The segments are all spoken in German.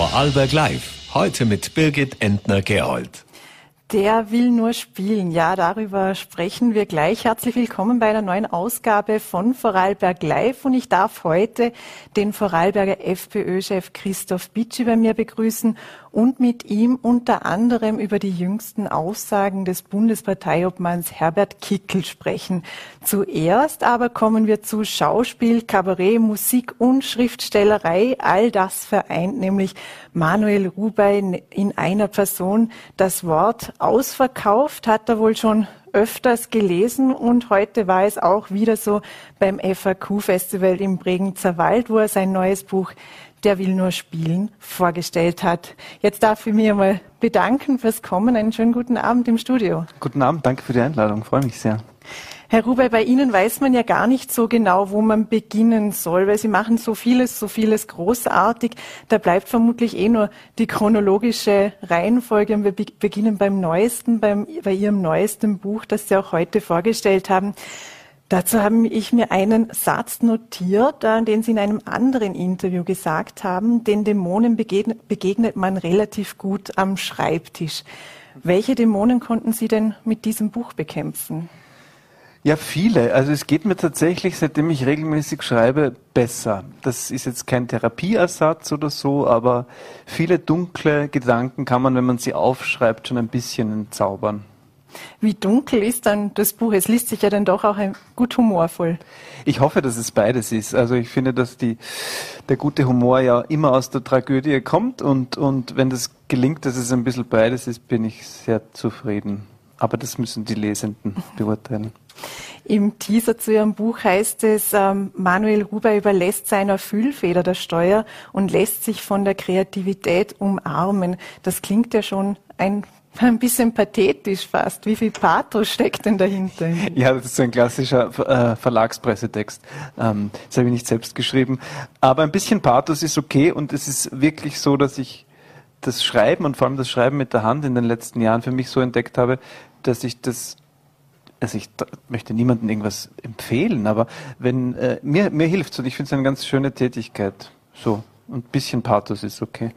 Vorarlberg Live. Heute mit Birgit Entner-Gerold. Der will nur spielen. Ja, darüber sprechen wir gleich. Herzlich willkommen bei einer neuen Ausgabe von Vorarlberg Live. Und ich darf heute den Vorarlberger FPÖ-Chef Christoph Bitschi bei mir begrüßen und mit ihm unter anderem über die jüngsten Aussagen des Bundesparteiobmanns Herbert Kickel sprechen. Zuerst aber kommen wir zu Schauspiel, Kabarett, Musik und Schriftstellerei. All das vereint nämlich Manuel Rubey in einer Person. Das Wort ausverkauft hat er wohl schon öfters gelesen und heute war es auch wieder so beim FAQ-Festival im Bregenzer Wald, wo er sein neues Buch der will nur spielen, vorgestellt hat. Jetzt darf ich mich mal bedanken fürs Kommen. Einen schönen guten Abend im Studio. Guten Abend, danke für die Einladung, freue mich sehr. Herr Rubey, bei Ihnen weiß man ja gar nicht so genau, wo man beginnen soll, weil Sie machen so vieles, so vieles großartig. Da bleibt vermutlich eh nur die chronologische Reihenfolge und wir beginnen beim neuesten, beim, bei Ihrem neuesten Buch, das Sie auch heute vorgestellt haben. Dazu habe ich mir einen Satz notiert, äh, den Sie in einem anderen Interview gesagt haben. Den Dämonen begegnet, begegnet man relativ gut am Schreibtisch. Welche Dämonen konnten Sie denn mit diesem Buch bekämpfen? Ja, viele. Also es geht mir tatsächlich, seitdem ich regelmäßig schreibe, besser. Das ist jetzt kein Therapieersatz oder so, aber viele dunkle Gedanken kann man, wenn man sie aufschreibt, schon ein bisschen entzaubern. Wie dunkel ist dann das Buch? Es liest sich ja dann doch auch gut humorvoll. Ich hoffe, dass es beides ist. Also ich finde, dass die, der gute Humor ja immer aus der Tragödie kommt und, und wenn das gelingt, dass es ein bisschen beides ist, bin ich sehr zufrieden. Aber das müssen die Lesenden beurteilen. Im Teaser zu Ihrem Buch heißt es, ähm, Manuel Ruber überlässt seiner Fühlfeder der Steuer und lässt sich von der Kreativität umarmen. Das klingt ja schon ein ein bisschen pathetisch fast. Wie viel Pathos steckt denn dahinter? Ja, das ist so ein klassischer äh, Verlagspressetext. Ähm, das habe ich nicht selbst geschrieben. Aber ein bisschen Pathos ist okay und es ist wirklich so, dass ich das Schreiben und vor allem das Schreiben mit der Hand in den letzten Jahren für mich so entdeckt habe, dass ich das also ich möchte niemandem irgendwas empfehlen, aber wenn äh, mir hilft und ich finde es eine ganz schöne Tätigkeit. So ein bisschen Pathos ist okay.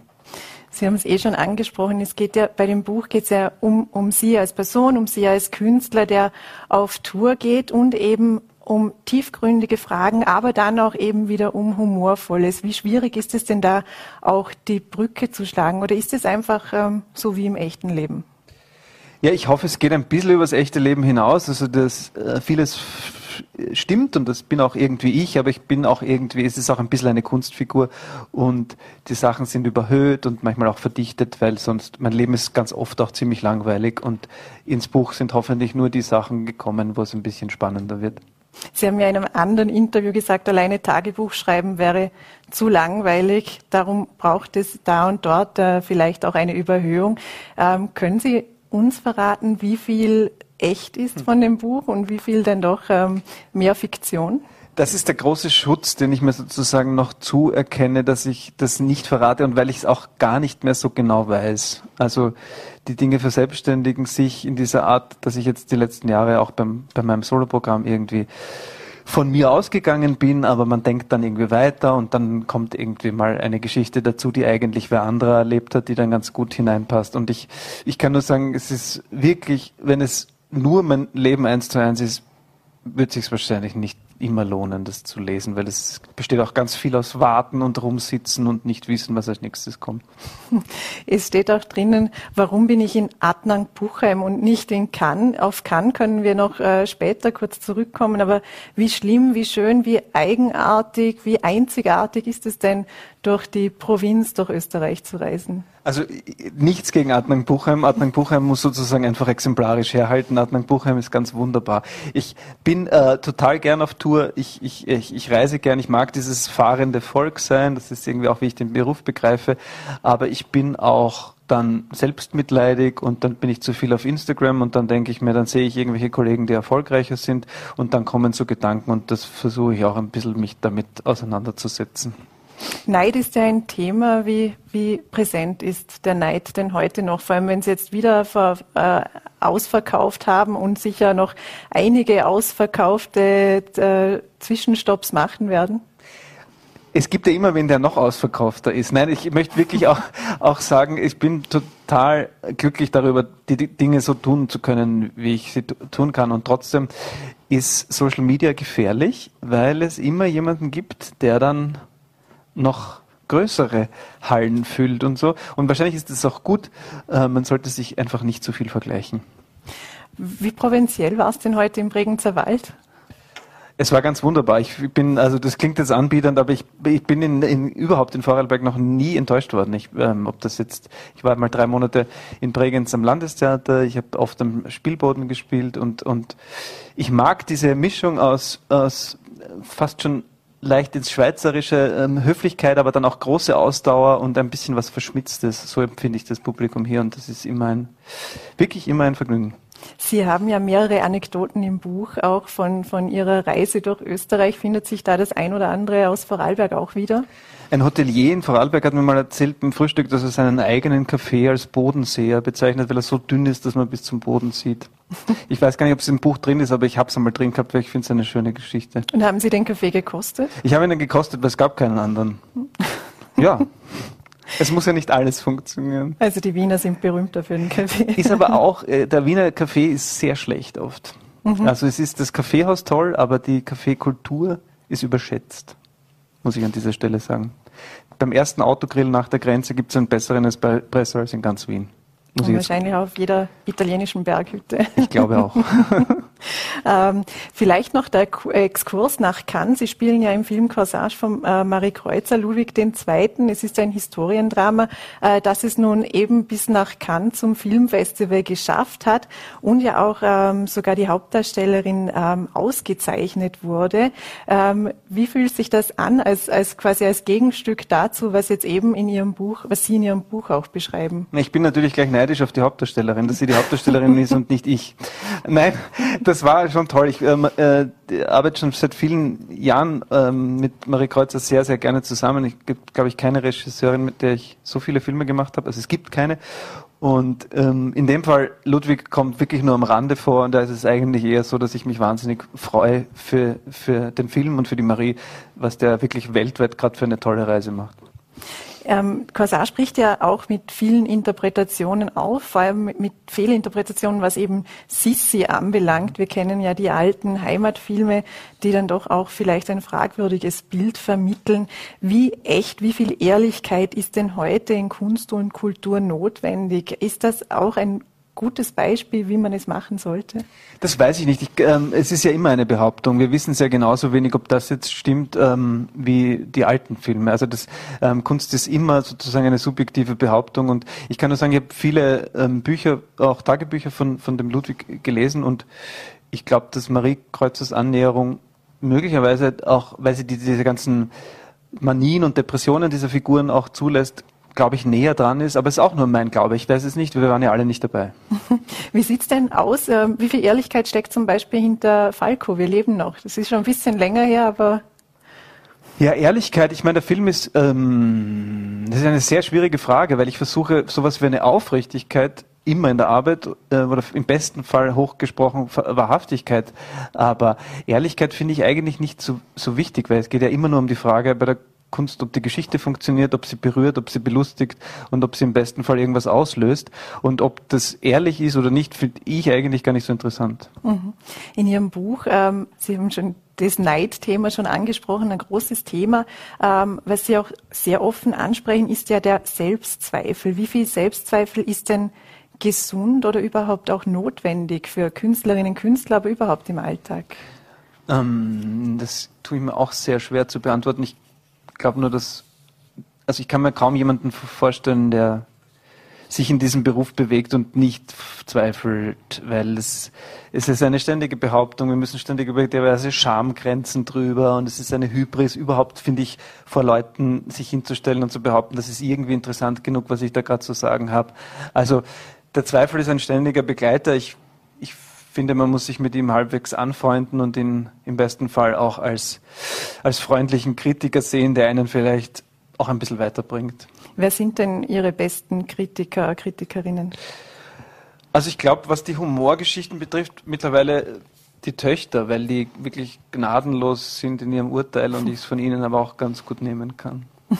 Sie haben es eh schon angesprochen. Es geht ja bei dem Buch geht es ja um, um Sie als Person, um Sie als Künstler, der auf Tour geht und eben um tiefgründige Fragen, aber dann auch eben wieder um humorvolles. Wie schwierig ist es denn da auch die Brücke zu schlagen oder ist es einfach ähm, so wie im echten Leben? Ja, ich hoffe, es geht ein bisschen über das echte Leben hinaus. Also das äh, vieles stimmt und das bin auch irgendwie ich, aber ich bin auch irgendwie, es ist auch ein bisschen eine Kunstfigur und die Sachen sind überhöht und manchmal auch verdichtet, weil sonst mein Leben ist ganz oft auch ziemlich langweilig und ins Buch sind hoffentlich nur die Sachen gekommen, wo es ein bisschen spannender wird. Sie haben ja in einem anderen Interview gesagt, alleine Tagebuch schreiben wäre zu langweilig. Darum braucht es da und dort äh, vielleicht auch eine Überhöhung. Ähm, können Sie uns verraten, wie viel echt ist von dem Buch und wie viel denn doch ähm, mehr Fiktion? Das ist der große Schutz, den ich mir sozusagen noch zuerkenne, dass ich das nicht verrate und weil ich es auch gar nicht mehr so genau weiß. Also die Dinge verselbstständigen sich in dieser Art, dass ich jetzt die letzten Jahre auch beim, bei meinem Soloprogramm irgendwie von mir ausgegangen bin, aber man denkt dann irgendwie weiter und dann kommt irgendwie mal eine Geschichte dazu, die eigentlich wer anderer erlebt hat, die dann ganz gut hineinpasst. Und ich, ich kann nur sagen, es ist wirklich, wenn es nur mein Leben eins zu eins ist, wird sich wahrscheinlich nicht immer lohnen, das zu lesen, weil es besteht auch ganz viel aus Warten und Rumsitzen und nicht wissen, was als nächstes kommt. Es steht auch drinnen, warum bin ich in Adnang Buchheim und nicht in Cannes? Auf Cannes können wir noch äh, später kurz zurückkommen, aber wie schlimm, wie schön, wie eigenartig, wie einzigartig ist es denn, durch die Provinz, durch Österreich zu reisen? Also nichts gegen Adnan Buchheim. Adnan Buchheim muss sozusagen einfach exemplarisch herhalten. Adnan Buchheim ist ganz wunderbar. Ich bin äh, total gern auf Tour. Ich, ich, ich, ich reise gern. Ich mag dieses fahrende Volk sein. Das ist irgendwie auch, wie ich den Beruf begreife. Aber ich bin auch dann selbstmitleidig und dann bin ich zu viel auf Instagram und dann denke ich mir, dann sehe ich irgendwelche Kollegen, die erfolgreicher sind und dann kommen so Gedanken und das versuche ich auch ein bisschen mich damit auseinanderzusetzen. Neid ist ja ein Thema. Wie, wie präsent ist der Neid denn heute noch? Vor allem, wenn Sie jetzt wieder ver, äh, ausverkauft haben und sicher noch einige ausverkaufte äh, Zwischenstopps machen werden? es gibt ja immer wen, der noch ausverkaufter ist. Nein, ich möchte wirklich auch, auch sagen, ich bin total glücklich darüber, die, die Dinge so tun zu können, wie ich sie tun kann. Und trotzdem ist Social Media gefährlich, weil es immer jemanden gibt, der dann noch größere Hallen füllt und so. Und wahrscheinlich ist es auch gut, äh, man sollte sich einfach nicht zu viel vergleichen. Wie provinziell war es denn heute im Bregenzer Wald? Es war ganz wunderbar. Ich bin, also das klingt jetzt anbietend, aber ich, ich bin in, in, überhaupt in Vorarlberg noch nie enttäuscht worden. Ich, ähm, ob das jetzt, ich war mal drei Monate in Bregenz am Landestheater, ich habe oft am Spielboden gespielt und, und ich mag diese Mischung aus, aus fast schon leicht ins Schweizerische ähm, Höflichkeit, aber dann auch große Ausdauer und ein bisschen was Verschmitztes. So empfinde ich das Publikum hier und das ist immer ein, wirklich immer ein Vergnügen. Sie haben ja mehrere Anekdoten im Buch, auch von, von Ihrer Reise durch Österreich. Findet sich da das ein oder andere aus Vorarlberg auch wieder? Ein Hotelier in Vorarlberg hat mir mal erzählt beim Frühstück, dass er seinen eigenen Kaffee als Bodenseher bezeichnet, weil er so dünn ist, dass man bis zum Boden sieht. Ich weiß gar nicht, ob es im Buch drin ist, aber ich habe es einmal drin gehabt, weil ich finde es eine schöne Geschichte. Und haben Sie den Kaffee gekostet? Ich habe ihn dann gekostet, weil es gab keinen anderen. ja. Es muss ja nicht alles funktionieren. Also die Wiener sind berühmt dafür den Kaffee. Ist aber auch, äh, der Wiener Kaffee ist sehr schlecht oft. Mhm. Also es ist das Kaffeehaus toll, aber die Kaffeekultur ist überschätzt, muss ich an dieser Stelle sagen. Beim ersten Autogrill nach der Grenze gibt es einen besseren Espresso als in ganz Wien. Muss Und wahrscheinlich auf jeder italienischen Berghütte. Ich glaube auch. Ähm, vielleicht noch der Exkurs nach Cannes. Sie spielen ja im Film Corsage von äh, Marie Kreuzer, Ludwig II. Es ist ein Historiendrama, äh, das es nun eben bis nach Cannes zum Filmfestival geschafft hat und ja auch ähm, sogar die Hauptdarstellerin ähm, ausgezeichnet wurde. Ähm, wie fühlt sich das an, als, als quasi als Gegenstück dazu, was jetzt eben in Ihrem Buch, was Sie in Ihrem Buch auch beschreiben? Ich bin natürlich gleich neidisch auf die Hauptdarstellerin, dass sie die Hauptdarstellerin ist und nicht ich. Nein, das war schon toll. Ich ähm, äh, arbeite schon seit vielen Jahren ähm, mit Marie Kreuzer sehr, sehr gerne zusammen. Es gibt, glaube ich, keine Regisseurin, mit der ich so viele Filme gemacht habe. Also es gibt keine. Und ähm, in dem Fall, Ludwig kommt wirklich nur am Rande vor und da ist es eigentlich eher so, dass ich mich wahnsinnig freue für, für den Film und für die Marie, was der wirklich weltweit gerade für eine tolle Reise macht. Ähm, Corsage spricht ja auch mit vielen Interpretationen auf, vor allem mit, mit Fehlinterpretationen, was eben Sissi anbelangt. Wir kennen ja die alten Heimatfilme, die dann doch auch vielleicht ein fragwürdiges Bild vermitteln. Wie echt, wie viel Ehrlichkeit ist denn heute in Kunst und Kultur notwendig? Ist das auch ein gutes Beispiel, wie man es machen sollte? Das weiß ich nicht. Ich, ähm, es ist ja immer eine Behauptung. Wir wissen sehr genauso wenig, ob das jetzt stimmt ähm, wie die alten Filme. Also das ähm, Kunst ist immer sozusagen eine subjektive Behauptung. Und ich kann nur sagen, ich habe viele ähm, Bücher, auch Tagebücher von, von dem Ludwig gelesen und ich glaube, dass Marie Kreuzers Annäherung möglicherweise auch, weil sie die, diese ganzen Manien und Depressionen dieser Figuren auch zulässt, glaube ich, näher dran ist. Aber es ist auch nur mein Glaube. Ich weiß es nicht. Wir waren ja alle nicht dabei. Wie sieht's denn aus? Ähm, wie viel Ehrlichkeit steckt zum Beispiel hinter Falco? Wir leben noch. Das ist schon ein bisschen länger her, aber ja, Ehrlichkeit, ich meine, der Film ist, ähm, das ist eine sehr schwierige Frage, weil ich versuche, sowas wie eine Aufrichtigkeit immer in der Arbeit äh, oder im besten Fall hochgesprochen Wahrhaftigkeit. Aber Ehrlichkeit finde ich eigentlich nicht so, so wichtig, weil es geht ja immer nur um die Frage bei der Kunst, ob die Geschichte funktioniert, ob sie berührt, ob sie belustigt und ob sie im besten Fall irgendwas auslöst. Und ob das ehrlich ist oder nicht, finde ich eigentlich gar nicht so interessant. Mhm. In Ihrem Buch, ähm, Sie haben schon das Neidthema schon angesprochen, ein großes Thema, ähm, was Sie auch sehr offen ansprechen, ist ja der Selbstzweifel. Wie viel Selbstzweifel ist denn gesund oder überhaupt auch notwendig für Künstlerinnen und Künstler, aber überhaupt im Alltag? Ähm, das tue ich mir auch sehr schwer zu beantworten. Ich glaube nur, dass, also ich kann mir kaum jemanden vorstellen, der sich in diesem Beruf bewegt und nicht zweifelt, weil es, es ist eine ständige Behauptung, wir müssen ständig über diverse Schamgrenzen drüber und es ist eine Hybris, überhaupt, finde ich, vor Leuten sich hinzustellen und zu behaupten, das ist irgendwie interessant genug, was ich da gerade zu sagen habe. Also der Zweifel ist ein ständiger Begleiter. Ich, ich finde, man muss sich mit ihm halbwegs anfreunden und ihn im besten Fall auch als, als freundlichen Kritiker sehen, der einen vielleicht auch ein bisschen weiterbringt. Wer sind denn Ihre besten Kritiker, Kritikerinnen? Also ich glaube, was die Humorgeschichten betrifft, mittlerweile die Töchter, weil die wirklich gnadenlos sind in ihrem Urteil und ich es von ihnen aber auch ganz gut nehmen kann.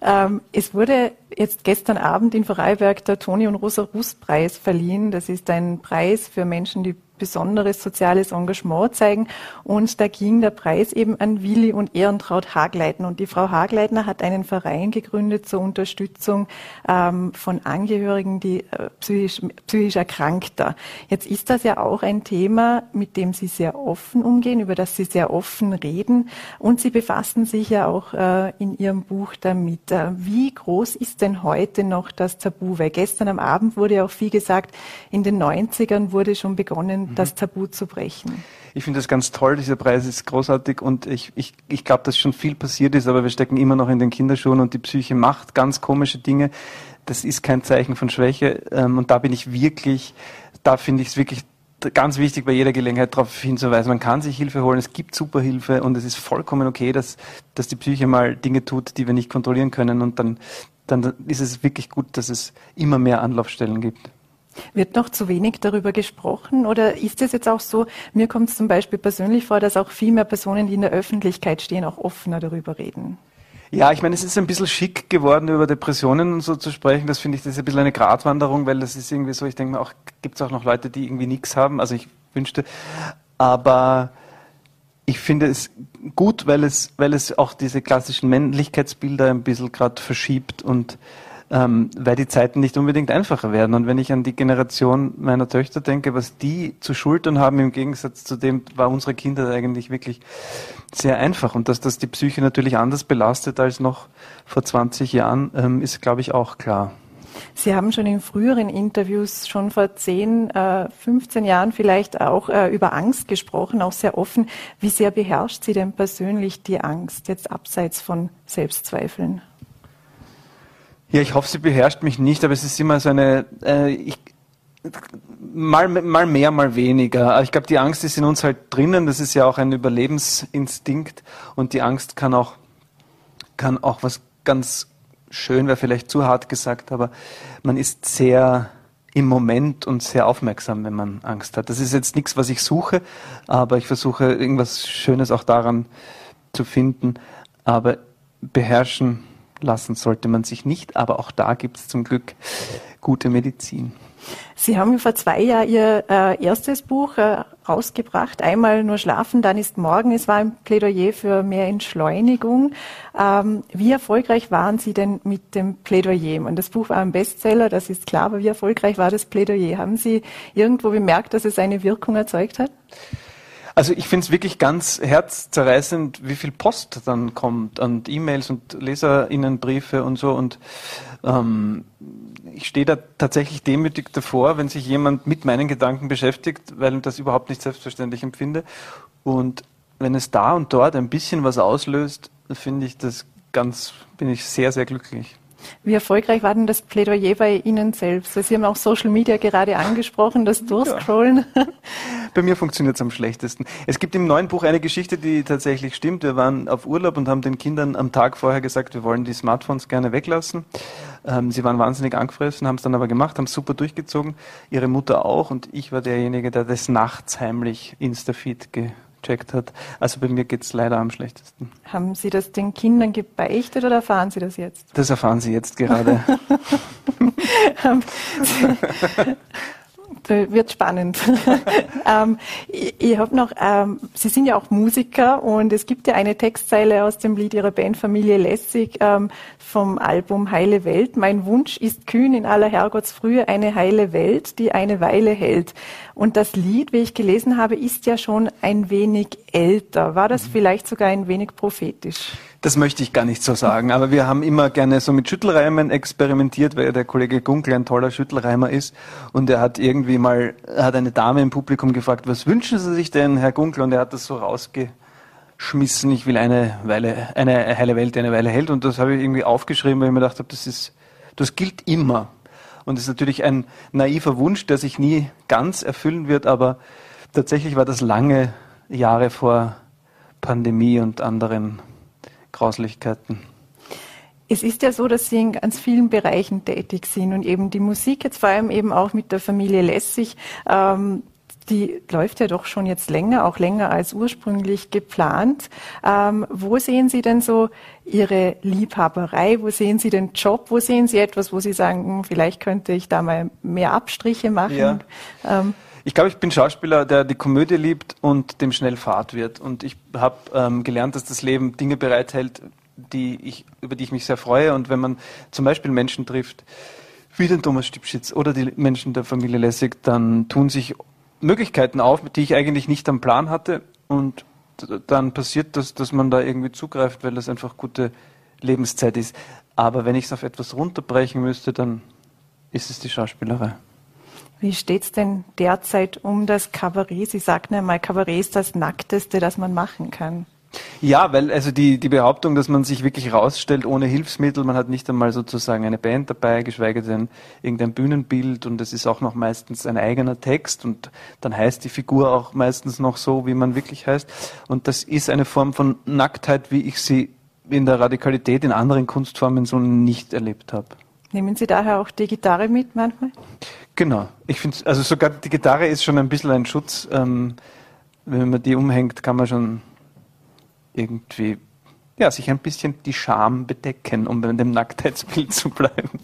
ähm, es wurde jetzt gestern Abend in Vorarlberg der Toni und Rosa Russ Preis verliehen. Das ist ein Preis für Menschen, die besonderes soziales Engagement zeigen. Und da ging der Preis eben an Willi und Ehrentraut Hagleitner. Und die Frau Hagleitner hat einen Verein gegründet zur Unterstützung ähm, von Angehörigen, die äh, psychisch, psychisch erkrankter. Jetzt ist das ja auch ein Thema, mit dem Sie sehr offen umgehen, über das Sie sehr offen reden. Und Sie befassen sich ja auch äh, in Ihrem Buch damit. Wie groß ist denn heute noch das Tabu? Weil gestern am Abend wurde ja auch viel gesagt, in den 90ern wurde schon begonnen, Mhm. das Tabu zu brechen. Ich finde das ganz toll, dieser Preis ist großartig und ich, ich, ich glaube, dass schon viel passiert ist, aber wir stecken immer noch in den Kinderschuhen und die Psyche macht ganz komische Dinge. Das ist kein Zeichen von Schwäche ähm, und da bin ich wirklich, da finde ich es wirklich ganz wichtig, bei jeder Gelegenheit darauf hinzuweisen, man kann sich Hilfe holen, es gibt super Hilfe und es ist vollkommen okay, dass, dass die Psyche mal Dinge tut, die wir nicht kontrollieren können und dann, dann ist es wirklich gut, dass es immer mehr Anlaufstellen gibt. Wird noch zu wenig darüber gesprochen oder ist es jetzt auch so, mir kommt es zum Beispiel persönlich vor, dass auch viel mehr Personen, die in der Öffentlichkeit stehen, auch offener darüber reden? Ja, ich meine, es ist ein bisschen schick geworden, über Depressionen und so zu sprechen. Das finde ich, das ist ein bisschen eine Gratwanderung, weil das ist irgendwie so, ich denke mir auch, gibt es auch noch Leute, die irgendwie nichts haben. Also ich wünschte, aber ich finde es gut, weil es, weil es auch diese klassischen Männlichkeitsbilder ein bisschen gerade verschiebt und ähm, weil die Zeiten nicht unbedingt einfacher werden. Und wenn ich an die Generation meiner Töchter denke, was die zu schultern haben, im Gegensatz zu dem war unsere Kinder eigentlich wirklich sehr einfach. Und dass das die Psyche natürlich anders belastet als noch vor 20 Jahren, ähm, ist, glaube ich, auch klar. Sie haben schon in früheren Interviews, schon vor 10, äh, 15 Jahren vielleicht auch äh, über Angst gesprochen, auch sehr offen. Wie sehr beherrscht Sie denn persönlich die Angst, jetzt abseits von Selbstzweifeln? Ja, ich hoffe, sie beherrscht mich nicht, aber es ist immer so eine, äh, ich, mal, mal mehr, mal weniger. Ich glaube, die Angst ist in uns halt drinnen. Das ist ja auch ein Überlebensinstinkt und die Angst kann auch, kann auch was ganz schön, wäre vielleicht zu hart gesagt, aber man ist sehr im Moment und sehr aufmerksam, wenn man Angst hat. Das ist jetzt nichts, was ich suche, aber ich versuche irgendwas Schönes auch daran zu finden. Aber beherrschen lassen sollte man sich nicht, aber auch da gibt es zum Glück gute Medizin. Sie haben vor zwei Jahren Ihr äh, erstes Buch äh, rausgebracht, einmal nur schlafen, dann ist morgen. Es war ein Plädoyer für mehr Entschleunigung. Ähm, wie erfolgreich waren Sie denn mit dem Plädoyer? Und das Buch war ein Bestseller, das ist klar, aber wie erfolgreich war das Plädoyer? Haben Sie irgendwo bemerkt, dass es eine Wirkung erzeugt hat? Also ich finde es wirklich ganz herzzerreißend, wie viel Post dann kommt und E-Mails und Leserinnenbriefe und so. Und ähm, ich stehe da tatsächlich demütig davor, wenn sich jemand mit meinen Gedanken beschäftigt, weil ich das überhaupt nicht selbstverständlich empfinde. Und wenn es da und dort ein bisschen was auslöst, finde ich das ganz, bin ich sehr, sehr glücklich. Wie erfolgreich war denn das Plädoyer bei Ihnen selbst? Sie haben auch Social Media gerade angesprochen, das Durchscrollen. Ja. Bei mir funktioniert es am schlechtesten. Es gibt im neuen Buch eine Geschichte, die tatsächlich stimmt. Wir waren auf Urlaub und haben den Kindern am Tag vorher gesagt, wir wollen die Smartphones gerne weglassen. Ähm, sie waren wahnsinnig angefressen, haben es dann aber gemacht, haben es super durchgezogen. Ihre Mutter auch und ich war derjenige, der des Nachts heimlich Instafeed ge gecheckt hat. Also bei mir geht es leider am schlechtesten. Haben Sie das den Kindern gebeichtet oder erfahren Sie das jetzt? Das erfahren Sie jetzt gerade. wird spannend. ähm, ich, ich habe noch, ähm, Sie sind ja auch Musiker und es gibt ja eine Textzeile aus dem Lied Ihrer Bandfamilie Lässig ähm, vom Album Heile Welt. Mein Wunsch ist kühn in aller Herrgottsfrühe eine heile Welt, die eine Weile hält. Und das Lied, wie ich gelesen habe, ist ja schon ein wenig älter. War das mhm. vielleicht sogar ein wenig prophetisch? Das möchte ich gar nicht so sagen, aber wir haben immer gerne so mit Schüttelreimen experimentiert, weil der Kollege Gunkel ein toller Schüttelreimer ist und er hat irgendwie mal, hat eine Dame im Publikum gefragt, was wünschen Sie sich denn, Herr Gunkel? Und er hat das so rausgeschmissen, ich will eine Weile, eine heile Welt, die eine Weile hält und das habe ich irgendwie aufgeschrieben, weil ich mir gedacht habe, das ist, das gilt immer. Und das ist natürlich ein naiver Wunsch, der sich nie ganz erfüllen wird, aber tatsächlich war das lange Jahre vor Pandemie und anderen Grauslichkeiten. Es ist ja so, dass Sie in ganz vielen Bereichen tätig sind und eben die Musik jetzt vor allem eben auch mit der Familie Lässig. Ähm, die läuft ja doch schon jetzt länger, auch länger als ursprünglich geplant. Ähm, wo sehen Sie denn so Ihre Liebhaberei? Wo sehen Sie den Job? Wo sehen Sie etwas, wo Sie sagen, hm, vielleicht könnte ich da mal mehr Abstriche machen? Ja. Ähm, ich glaube, ich bin Schauspieler, der die Komödie liebt und dem schnell Fahrt wird. Und ich habe ähm, gelernt, dass das Leben Dinge bereithält, die ich, über die ich mich sehr freue. Und wenn man zum Beispiel Menschen trifft, wie den Thomas Stipschitz oder die Menschen der Familie Lessig, dann tun sich Möglichkeiten auf, die ich eigentlich nicht am Plan hatte. Und dann passiert das, dass man da irgendwie zugreift, weil das einfach gute Lebenszeit ist. Aber wenn ich es auf etwas runterbrechen müsste, dann ist es die Schauspielerei. Wie steht es denn derzeit um das Kabarett? Sie sagten einmal, Kabarett ist das Nackteste, das man machen kann. Ja, weil also die, die Behauptung, dass man sich wirklich rausstellt ohne Hilfsmittel, man hat nicht einmal sozusagen eine Band dabei, geschweige denn irgendein Bühnenbild und es ist auch noch meistens ein eigener Text und dann heißt die Figur auch meistens noch so, wie man wirklich heißt. Und das ist eine Form von Nacktheit, wie ich sie in der Radikalität in anderen Kunstformen so nicht erlebt habe. Nehmen Sie daher auch die Gitarre mit manchmal? Genau. Ich finde, also sogar die Gitarre ist schon ein bisschen ein Schutz. Ähm, wenn man die umhängt, kann man schon irgendwie ja, sich ein bisschen die Scham bedecken, um in dem Nacktheitsbild zu bleiben.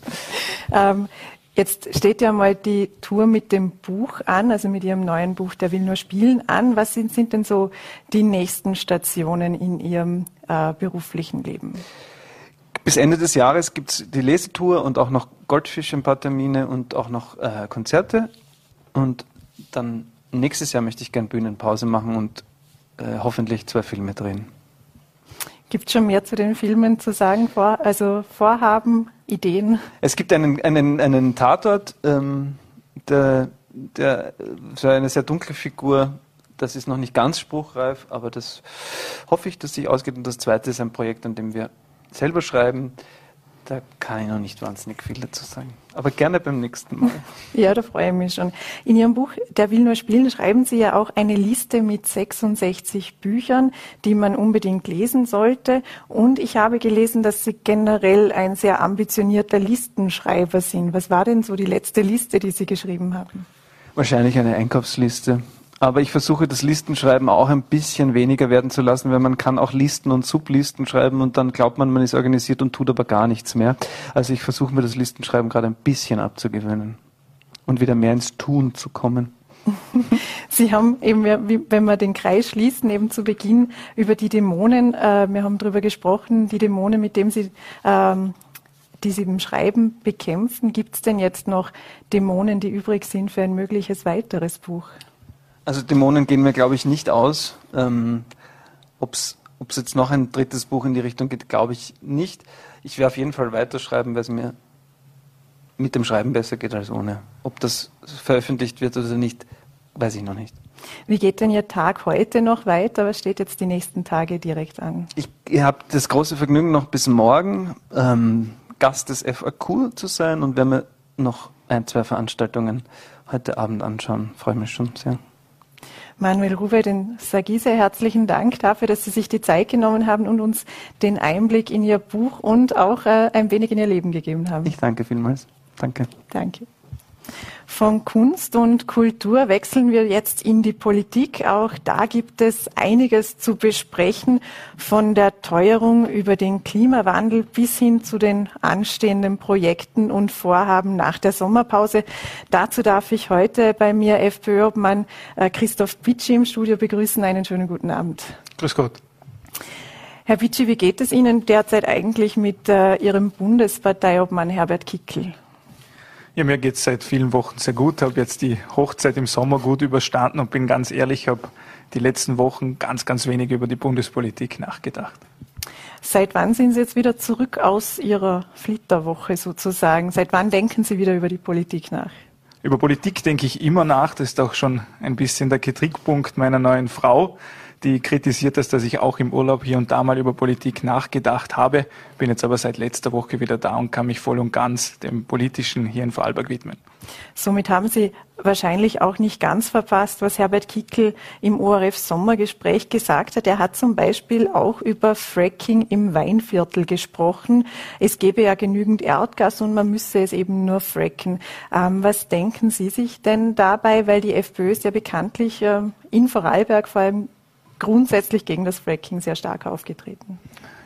Ähm, jetzt steht ja mal die Tour mit dem Buch an, also mit Ihrem neuen Buch Der will nur spielen an. Was sind, sind denn so die nächsten Stationen in Ihrem äh, beruflichen Leben? Bis Ende des Jahres gibt es die Lesetour und auch noch Goldfisch ein paar Termine und auch noch äh, Konzerte. Und dann nächstes Jahr möchte ich gerne Bühnenpause machen und äh, hoffentlich zwei Filme drehen. Gibt es schon mehr zu den Filmen zu sagen? Vor, also Vorhaben, Ideen? Es gibt einen, einen, einen Tatort, ähm, der, der so eine sehr dunkle Figur, das ist noch nicht ganz spruchreif, aber das hoffe ich, dass sich ausgeht. Und das zweite ist ein Projekt, an dem wir selber schreiben. Da kann ich noch nicht wahnsinnig viel dazu sagen. Aber gerne beim nächsten Mal. Ja, da freue ich mich schon. In Ihrem Buch Der will nur spielen schreiben Sie ja auch eine Liste mit 66 Büchern, die man unbedingt lesen sollte. Und ich habe gelesen, dass Sie generell ein sehr ambitionierter Listenschreiber sind. Was war denn so die letzte Liste, die Sie geschrieben haben? Wahrscheinlich eine Einkaufsliste. Aber ich versuche das Listenschreiben auch ein bisschen weniger werden zu lassen, weil man kann auch Listen und Sublisten schreiben und dann glaubt man, man ist organisiert und tut aber gar nichts mehr. Also ich versuche mir das Listenschreiben gerade ein bisschen abzugewöhnen und wieder mehr ins Tun zu kommen. Sie haben eben, wenn wir den Kreis schließen, eben zu Beginn über die Dämonen, äh, wir haben darüber gesprochen, die Dämonen, mit denen Sie ähm, die Sie im Schreiben bekämpfen. Gibt es denn jetzt noch Dämonen, die übrig sind für ein mögliches weiteres Buch? Also Dämonen gehen mir, glaube ich, nicht aus. Ähm, Ob es jetzt noch ein drittes Buch in die Richtung geht, glaube ich nicht. Ich werde auf jeden Fall weiterschreiben, weil es mir mit dem Schreiben besser geht als ohne. Ob das veröffentlicht wird oder nicht, weiß ich noch nicht. Wie geht denn Ihr Tag heute noch weiter? Was steht jetzt die nächsten Tage direkt an? Ich, habe das große Vergnügen, noch bis morgen ähm, Gast des FAQ zu sein und werde mir noch ein, zwei Veranstaltungen heute Abend anschauen. Freue mich schon sehr. Manuel Ruwe, den sage ich sehr herzlichen Dank dafür, dass Sie sich die Zeit genommen haben und uns den Einblick in Ihr Buch und auch äh, ein wenig in Ihr Leben gegeben haben. Ich danke vielmals. Danke. Danke. Von Kunst und Kultur wechseln wir jetzt in die Politik. Auch da gibt es einiges zu besprechen, von der Teuerung über den Klimawandel bis hin zu den anstehenden Projekten und Vorhaben nach der Sommerpause. Dazu darf ich heute bei mir FPÖ-Obmann äh, Christoph Pitschi im Studio begrüßen. Einen schönen guten Abend. Grüß Gott. Herr Pitschi, wie geht es Ihnen derzeit eigentlich mit äh, Ihrem Bundesparteiobmann Herbert Kickl? Ja, mir geht es seit vielen Wochen sehr gut, habe jetzt die Hochzeit im Sommer gut überstanden und bin ganz ehrlich, habe die letzten Wochen ganz, ganz wenig über die Bundespolitik nachgedacht. Seit wann sind Sie jetzt wieder zurück aus Ihrer Flitterwoche sozusagen? Seit wann denken Sie wieder über die Politik nach? Über Politik denke ich immer nach. Das ist auch schon ein bisschen der Kritikpunkt meiner neuen Frau die kritisiert es, dass ich auch im Urlaub hier und da mal über Politik nachgedacht habe, bin jetzt aber seit letzter Woche wieder da und kann mich voll und ganz dem Politischen hier in Vorarlberg widmen. Somit haben Sie wahrscheinlich auch nicht ganz verpasst, was Herbert Kickel im ORF Sommergespräch gesagt hat. Er hat zum Beispiel auch über Fracking im Weinviertel gesprochen. Es gäbe ja genügend Erdgas und man müsse es eben nur fracken. Ähm, was denken Sie sich denn dabei? Weil die FPÖ ist ja bekanntlich äh, in Vorarlberg vor allem grundsätzlich gegen das Fracking sehr stark aufgetreten.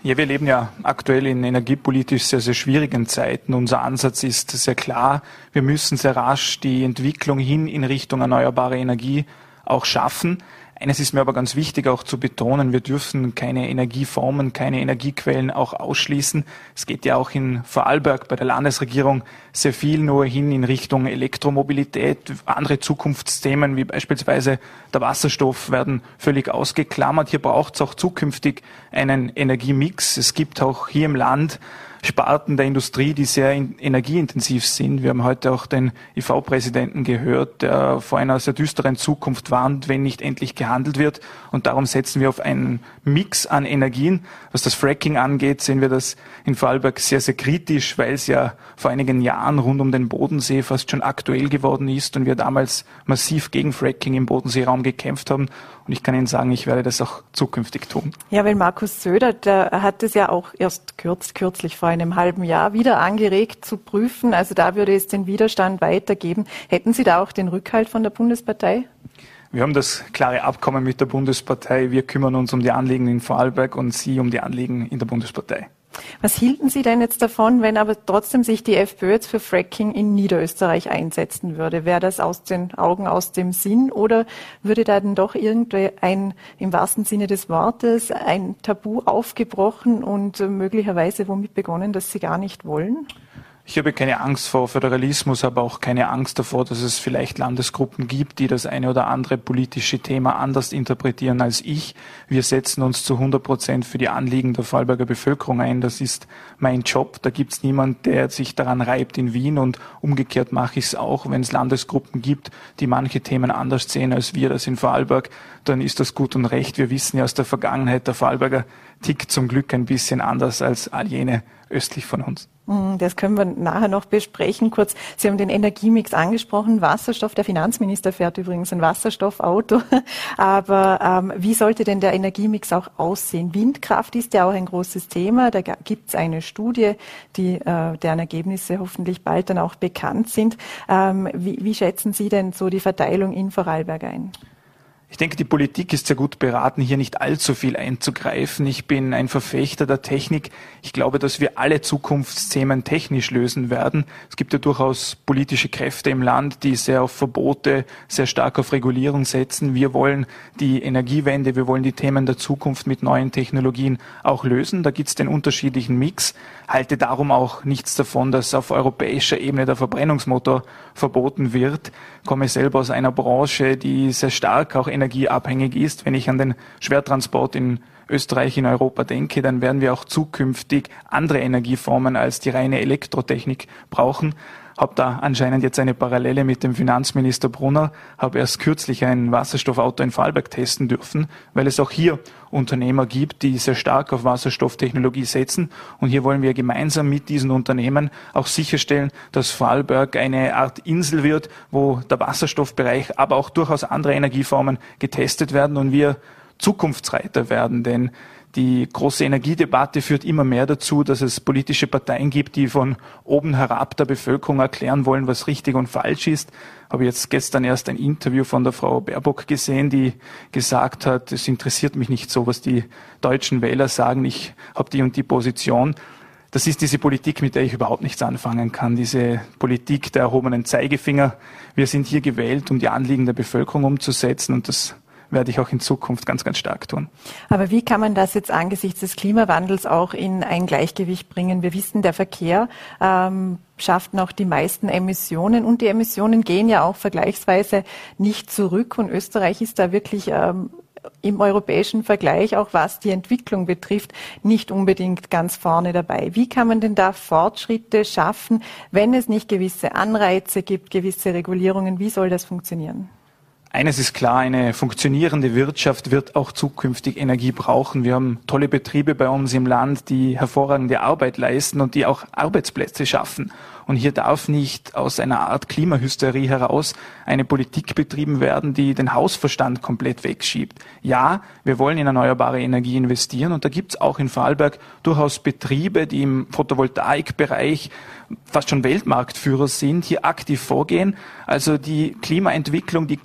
Ja, wir leben ja aktuell in energiepolitisch sehr, sehr schwierigen Zeiten. Unser Ansatz ist sehr klar. Wir müssen sehr rasch die Entwicklung hin in Richtung erneuerbare Energie auch schaffen. Eines ist mir aber ganz wichtig auch zu betonen, wir dürfen keine Energieformen, keine Energiequellen auch ausschließen. Es geht ja auch in Vorarlberg bei der Landesregierung sehr viel nur hin in Richtung Elektromobilität. Andere Zukunftsthemen wie beispielsweise der Wasserstoff werden völlig ausgeklammert. Hier braucht es auch zukünftig einen Energiemix. Es gibt auch hier im Land Sparten der Industrie, die sehr energieintensiv sind. Wir haben heute auch den IV-Präsidenten gehört, der vor einer sehr düsteren Zukunft warnt, wenn nicht endlich gehandelt wird. Und darum setzen wir auf einen Mix an Energien. Was das Fracking angeht, sehen wir das in Vorarlberg sehr, sehr kritisch, weil es ja vor einigen Jahren rund um den Bodensee fast schon aktuell geworden ist und wir damals massiv gegen Fracking im Bodenseeraum gekämpft haben. Und ich kann Ihnen sagen, ich werde das auch zukünftig tun. Ja, weil Markus Söder, der hat es ja auch erst kürz, kürzlich vor einem halben Jahr wieder angeregt zu prüfen. Also da würde es den Widerstand weitergeben. Hätten Sie da auch den Rückhalt von der Bundespartei? Wir haben das klare Abkommen mit der Bundespartei. Wir kümmern uns um die Anliegen in Vorarlberg und Sie um die Anliegen in der Bundespartei. Was hielten Sie denn jetzt davon, wenn aber trotzdem sich die FPÖ jetzt für Fracking in Niederösterreich einsetzen würde? Wäre das aus den Augen, aus dem Sinn oder würde da denn doch irgendein, im wahrsten Sinne des Wortes, ein Tabu aufgebrochen und möglicherweise womit begonnen, dass Sie gar nicht wollen? Ich habe keine Angst vor Föderalismus, aber auch keine Angst davor, dass es vielleicht Landesgruppen gibt, die das eine oder andere politische Thema anders interpretieren als ich. Wir setzen uns zu 100 Prozent für die Anliegen der Vorarlberger Bevölkerung ein. Das ist mein Job. Da gibt es niemand, der sich daran reibt in Wien und umgekehrt mache ich es auch. Wenn es Landesgruppen gibt, die manche Themen anders sehen als wir das in Vorarlberg, dann ist das gut und recht. Wir wissen ja aus der Vergangenheit, der Vorarlberger tickt zum Glück ein bisschen anders als all jene östlich von uns. Hm, das können wir nachher noch besprechen. Kurz, Sie haben den Energiemix angesprochen. Wasserstoff, der Finanzminister fährt übrigens ein Wasserstoffauto. Aber ähm, wie sollte denn der Energiemix auch aussehen? Windkraft ist ja auch ein großes Thema. Da gibt es eine Studie, die, äh, deren Ergebnisse hoffentlich bald dann auch bekannt sind. Ähm, wie, wie schätzen Sie denn so die Verteilung in Vorarlberg ein? Ich denke, die Politik ist sehr gut beraten, hier nicht allzu viel einzugreifen. Ich bin ein Verfechter der Technik. Ich glaube, dass wir alle Zukunftsthemen technisch lösen werden. Es gibt ja durchaus politische Kräfte im Land, die sehr auf Verbote, sehr stark auf Regulierung setzen. Wir wollen die Energiewende, wir wollen die Themen der Zukunft mit neuen Technologien auch lösen. Da gibt es den unterschiedlichen Mix. Halte darum auch nichts davon, dass auf europäischer Ebene der Verbrennungsmotor verboten wird. Komme selber aus einer Branche, die sehr stark auch energieabhängig ist. Wenn ich an den Schwertransport in Österreich, in Europa denke, dann werden wir auch zukünftig andere Energieformen als die reine Elektrotechnik brauchen habe da anscheinend jetzt eine Parallele mit dem Finanzminister Brunner, habe erst kürzlich ein Wasserstoffauto in Vorarlberg testen dürfen, weil es auch hier Unternehmer gibt, die sehr stark auf Wasserstofftechnologie setzen. Und hier wollen wir gemeinsam mit diesen Unternehmen auch sicherstellen, dass Vorarlberg eine Art Insel wird, wo der Wasserstoffbereich, aber auch durchaus andere Energieformen getestet werden und wir Zukunftsreiter werden. Denn die große Energiedebatte führt immer mehr dazu, dass es politische Parteien gibt, die von oben herab der Bevölkerung erklären wollen, was richtig und falsch ist. Habe jetzt gestern erst ein Interview von der Frau Baerbock gesehen, die gesagt hat, es interessiert mich nicht so, was die deutschen Wähler sagen, ich habe die und die Position. Das ist diese Politik, mit der ich überhaupt nichts anfangen kann. Diese Politik der erhobenen Zeigefinger. Wir sind hier gewählt, um die Anliegen der Bevölkerung umzusetzen und das werde ich auch in Zukunft ganz, ganz stark tun. Aber wie kann man das jetzt angesichts des Klimawandels auch in ein Gleichgewicht bringen? Wir wissen, der Verkehr ähm, schafft noch die meisten Emissionen und die Emissionen gehen ja auch vergleichsweise nicht zurück und Österreich ist da wirklich ähm, im europäischen Vergleich, auch was die Entwicklung betrifft, nicht unbedingt ganz vorne dabei. Wie kann man denn da Fortschritte schaffen, wenn es nicht gewisse Anreize gibt, gewisse Regulierungen? Wie soll das funktionieren? Eines ist klar, eine funktionierende Wirtschaft wird auch zukünftig Energie brauchen. Wir haben tolle Betriebe bei uns im Land, die hervorragende Arbeit leisten und die auch Arbeitsplätze schaffen. Und hier darf nicht aus einer Art Klimahysterie heraus eine Politik betrieben werden, die den Hausverstand komplett wegschiebt. Ja, wir wollen in erneuerbare Energie investieren und da gibt es auch in Vorarlberg durchaus Betriebe, die im Photovoltaikbereich fast schon Weltmarktführer sind, hier aktiv vorgehen, also die Klimaentwicklung, die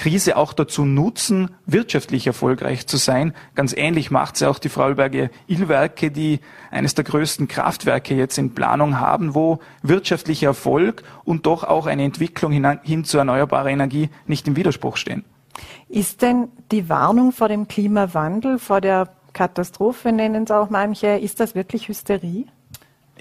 Klimakrise auch dazu nutzen, wirtschaftlich erfolgreich zu sein. Ganz ähnlich macht sie auch die Vorarlberger Illwerke, die eines der größten Kraftwerke jetzt in Planung haben, wo wirtschaftlicher Erfolg und doch auch eine Entwicklung hin, hin zu erneuerbarer Energie nicht im Widerspruch stehen. Ist denn die Warnung vor dem Klimawandel, vor der Katastrophe nennen es auch manche, ist das wirklich Hysterie?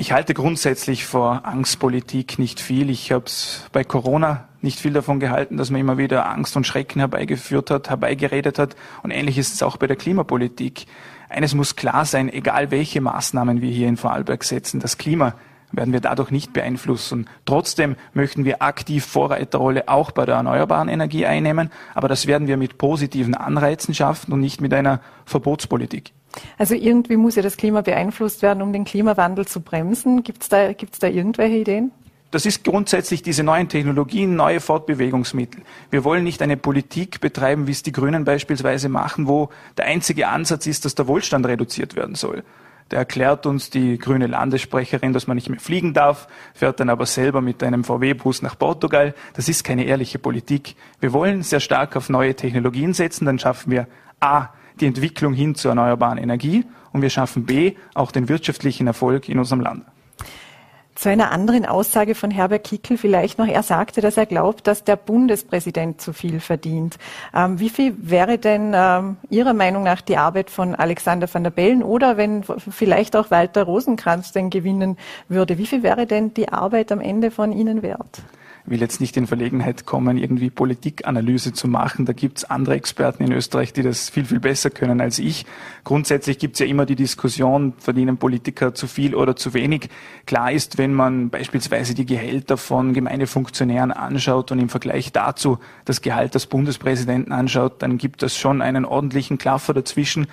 Ich halte grundsätzlich vor Angstpolitik nicht viel. Ich habe es bei Corona nicht viel davon gehalten, dass man immer wieder Angst und Schrecken herbeigeführt hat, herbeigeredet hat. Und ähnlich ist es auch bei der Klimapolitik. Eines muss klar sein, egal welche Maßnahmen wir hier in Vorarlberg setzen, das Klima werden wir dadurch nicht beeinflussen. Trotzdem möchten wir aktiv Vorreiterrolle auch bei der erneuerbaren Energie einnehmen, aber das werden wir mit positiven Anreizen schaffen und nicht mit einer Verbotspolitik. Also irgendwie muss ja das Klima beeinflusst werden, um den Klimawandel zu bremsen. Gibt es da, gibt's da irgendwelche Ideen? Das ist grundsätzlich diese neuen Technologien, neue Fortbewegungsmittel. Wir wollen nicht eine Politik betreiben, wie es die Grünen beispielsweise machen, wo der einzige Ansatz ist, dass der Wohlstand reduziert werden soll. Da erklärt uns die grüne Landessprecherin, dass man nicht mehr fliegen darf, fährt dann aber selber mit einem VW-Bus nach Portugal. Das ist keine ehrliche Politik. Wir wollen sehr stark auf neue Technologien setzen, dann schaffen wir A, die Entwicklung hin zur erneuerbaren Energie und wir schaffen B, auch den wirtschaftlichen Erfolg in unserem Land. Zu einer anderen Aussage von Herbert Kickel vielleicht noch. Er sagte, dass er glaubt, dass der Bundespräsident zu viel verdient. Ähm, wie viel wäre denn ähm, Ihrer Meinung nach die Arbeit von Alexander van der Bellen oder wenn vielleicht auch Walter Rosenkranz denn gewinnen würde? Wie viel wäre denn die Arbeit am Ende von Ihnen wert? Will jetzt nicht in Verlegenheit kommen, irgendwie Politikanalyse zu machen. Da gibt es andere Experten in Österreich, die das viel, viel besser können als ich. Grundsätzlich gibt es ja immer die Diskussion, verdienen Politiker zu viel oder zu wenig. Klar ist, wenn man beispielsweise die Gehälter von Gemeindefunktionären anschaut und im Vergleich dazu das Gehalt des Bundespräsidenten anschaut, dann gibt es schon einen ordentlichen Klaffer dazwischen.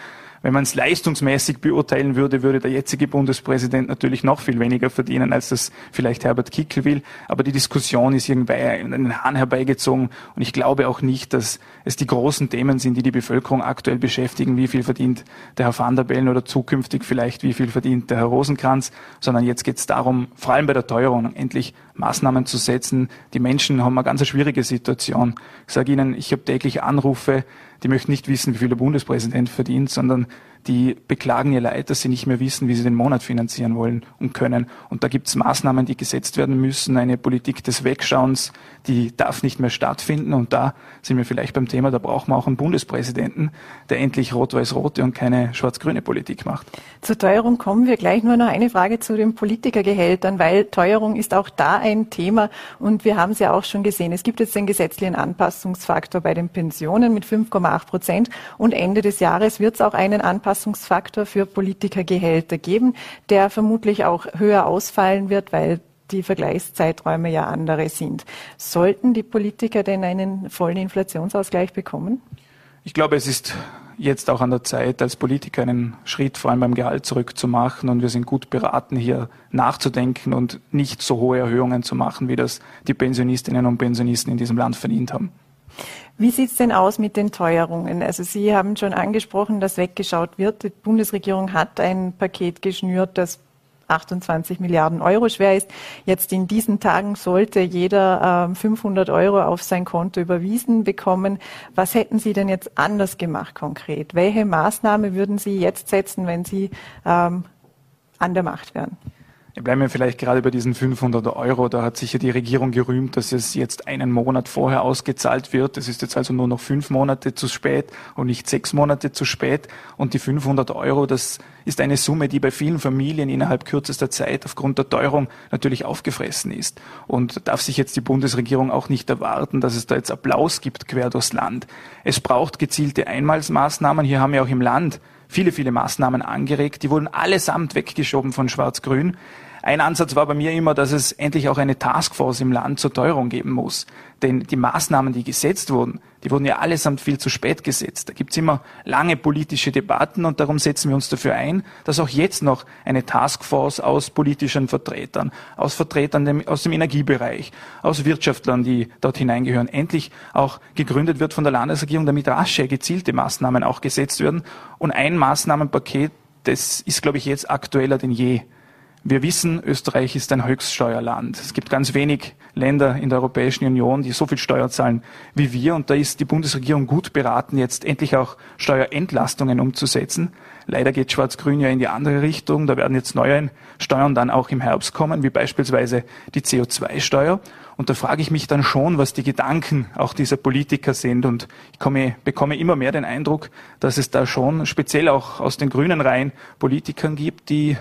Wenn man es leistungsmäßig beurteilen würde, würde der jetzige Bundespräsident natürlich noch viel weniger verdienen, als das vielleicht Herbert Kickel will. Aber die Diskussion ist irgendwie in den Hahn herbeigezogen. Und ich glaube auch nicht, dass es die großen Themen sind, die die Bevölkerung aktuell beschäftigen. Wie viel verdient der Herr van der Bellen oder zukünftig vielleicht, wie viel verdient der Herr Rosenkranz? Sondern jetzt geht es darum, vor allem bei der Teuerung, endlich Maßnahmen zu setzen. Die Menschen haben eine ganz schwierige Situation. Ich sage Ihnen, ich habe täglich Anrufe, die möchten nicht wissen, wie viel der Bundespräsident verdient, sondern die beklagen ihr Leid, dass sie nicht mehr wissen, wie sie den Monat finanzieren wollen und können. Und da gibt es Maßnahmen, die gesetzt werden müssen. Eine Politik des Wegschauens, die darf nicht mehr stattfinden. Und da sind wir vielleicht beim Thema, da brauchen wir auch einen Bundespräsidenten, der endlich rot-weiß-rote und keine schwarz-grüne Politik macht. Zur Teuerung kommen wir gleich. Nur noch eine Frage zu den Politikergehältern, weil Teuerung ist auch da ein Thema. Und wir haben es ja auch schon gesehen. Es gibt jetzt den gesetzlichen Anpassungsfaktor bei den Pensionen mit 5,8 Prozent. Und Ende des Jahres wird es auch einen Anpassungsfaktor Anpassungsfaktor für Politikergehälter geben, der vermutlich auch höher ausfallen wird, weil die Vergleichszeiträume ja andere sind. Sollten die Politiker denn einen vollen Inflationsausgleich bekommen? Ich glaube, es ist jetzt auch an der Zeit, als Politiker einen Schritt vor allem beim Gehalt zurückzumachen. Und wir sind gut beraten, hier nachzudenken und nicht so hohe Erhöhungen zu machen, wie das die Pensionistinnen und Pensionisten in diesem Land verdient haben. Wie sieht es denn aus mit den Teuerungen? Also Sie haben schon angesprochen, dass weggeschaut wird. Die Bundesregierung hat ein Paket geschnürt, das 28 Milliarden Euro schwer ist. Jetzt in diesen Tagen sollte jeder äh, 500 Euro auf sein Konto überwiesen bekommen. Was hätten Sie denn jetzt anders gemacht konkret? Welche Maßnahme würden Sie jetzt setzen, wenn Sie ähm, an der Macht wären? Bleiben wir vielleicht gerade bei diesen 500 Euro. Da hat sich ja die Regierung gerühmt, dass es jetzt einen Monat vorher ausgezahlt wird. Es ist jetzt also nur noch fünf Monate zu spät und nicht sechs Monate zu spät. Und die 500 Euro, das ist eine Summe, die bei vielen Familien innerhalb kürzester Zeit aufgrund der Teuerung natürlich aufgefressen ist. Und darf sich jetzt die Bundesregierung auch nicht erwarten, dass es da jetzt Applaus gibt quer durchs Land. Es braucht gezielte Einmalsmaßnahmen. Hier haben wir auch im Land viele, viele Maßnahmen angeregt. Die wurden allesamt weggeschoben von Schwarz-Grün. Ein Ansatz war bei mir immer, dass es endlich auch eine Taskforce im Land zur Teuerung geben muss. Denn die Maßnahmen, die gesetzt wurden, die wurden ja allesamt viel zu spät gesetzt. Da gibt's immer lange politische Debatten und darum setzen wir uns dafür ein, dass auch jetzt noch eine Taskforce aus politischen Vertretern, aus Vertretern aus dem Energiebereich, aus Wirtschaftlern, die dort hineingehören, endlich auch gegründet wird von der Landesregierung, damit rasche, gezielte Maßnahmen auch gesetzt werden. Und ein Maßnahmenpaket, das ist, glaube ich, jetzt aktueller denn je. Wir wissen, Österreich ist ein Höchststeuerland. Es gibt ganz wenig Länder in der Europäischen Union, die so viel Steuer zahlen wie wir. Und da ist die Bundesregierung gut beraten, jetzt endlich auch Steuerentlastungen umzusetzen. Leider geht Schwarz-Grün ja in die andere Richtung. Da werden jetzt neue Steuern dann auch im Herbst kommen, wie beispielsweise die CO2-Steuer. Und da frage ich mich dann schon, was die Gedanken auch dieser Politiker sind. Und ich komme, bekomme immer mehr den Eindruck, dass es da schon speziell auch aus den grünen Reihen Politikern gibt, die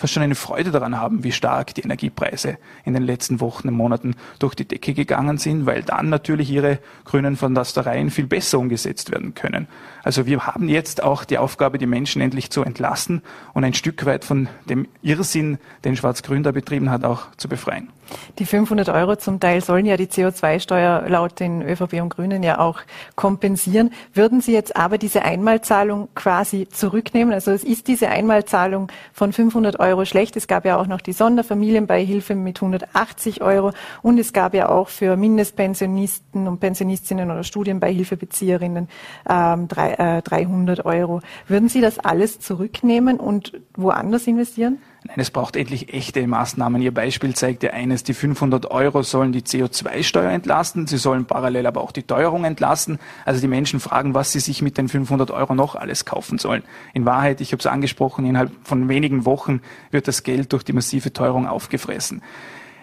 fast schon eine Freude daran haben, wie stark die Energiepreise in den letzten Wochen und Monaten durch die Decke gegangen sind, weil dann natürlich ihre grünen Fantastereien viel besser umgesetzt werden können. Also wir haben jetzt auch die Aufgabe, die Menschen endlich zu entlasten und ein Stück weit von dem Irrsinn, den Schwarz-Grün da betrieben hat, auch zu befreien. Die 500 Euro zum Teil sollen ja die CO2-Steuer laut den ÖVP und Grünen ja auch kompensieren. Würden Sie jetzt aber diese Einmalzahlung quasi zurücknehmen? Also es ist diese Einmalzahlung von 500 Euro schlecht. Es gab ja auch noch die Sonderfamilienbeihilfe mit 180 Euro und es gab ja auch für Mindestpensionisten und Pensionistinnen oder Studienbeihilfebezieherinnen ähm, drei, äh, 300 Euro. Würden Sie das alles zurücknehmen und woanders investieren? Nein, es braucht endlich echte Maßnahmen. Ihr Beispiel zeigt ja eines, die 500 Euro sollen die CO2-Steuer entlasten, sie sollen parallel aber auch die Teuerung entlasten. Also die Menschen fragen, was sie sich mit den 500 Euro noch alles kaufen sollen. In Wahrheit, ich habe es angesprochen, innerhalb von wenigen Wochen wird das Geld durch die massive Teuerung aufgefressen.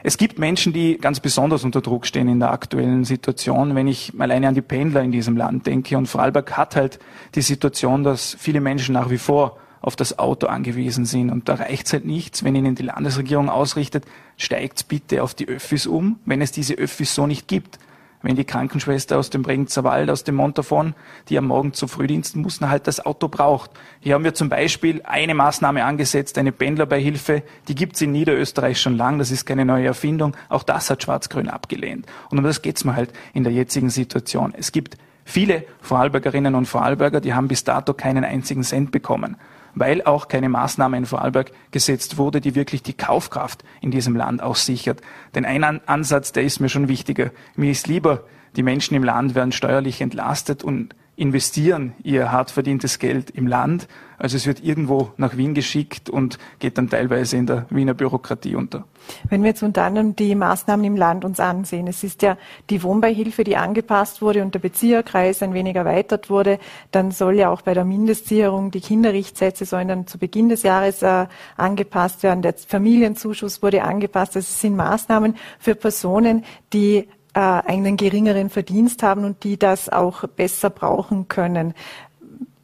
Es gibt Menschen, die ganz besonders unter Druck stehen in der aktuellen Situation. Wenn ich alleine an die Pendler in diesem Land denke und Vorarlberg hat halt die Situation, dass viele Menschen nach wie vor auf das Auto angewiesen sind. Und da reicht es halt nichts, wenn Ihnen die Landesregierung ausrichtet, steigt bitte auf die Öffis um, wenn es diese Öffis so nicht gibt. Wenn die Krankenschwester aus dem Bregenzer Wald, aus dem Montafon, die am Morgen zu Frühdiensten muss, halt das Auto braucht. Hier haben wir zum Beispiel eine Maßnahme angesetzt, eine Pendlerbeihilfe, die gibt es in Niederösterreich schon lang, das ist keine neue Erfindung. Auch das hat Schwarz-Grün abgelehnt. Und um das geht es mir halt in der jetzigen Situation. Es gibt viele Vorarlbergerinnen und Vorarlberger, die haben bis dato keinen einzigen Cent bekommen weil auch keine Maßnahme in Vorarlberg gesetzt wurde, die wirklich die Kaufkraft in diesem Land auch sichert. Denn ein Ansatz, der ist mir schon wichtiger. Mir ist lieber, die Menschen im Land werden steuerlich entlastet und investieren ihr hart verdientes Geld im Land. Also es wird irgendwo nach Wien geschickt und geht dann teilweise in der Wiener Bürokratie unter. Wenn wir jetzt unter anderem die Maßnahmen im Land uns ansehen, es ist ja die Wohnbeihilfe, die angepasst wurde und der Bezieherkreis ein wenig erweitert wurde, dann soll ja auch bei der Mindestsicherung die Kinderrichtsätze sollen dann zu Beginn des Jahres äh, angepasst werden. Der Familienzuschuss wurde angepasst. Das sind Maßnahmen für Personen, die äh, einen geringeren Verdienst haben und die das auch besser brauchen können.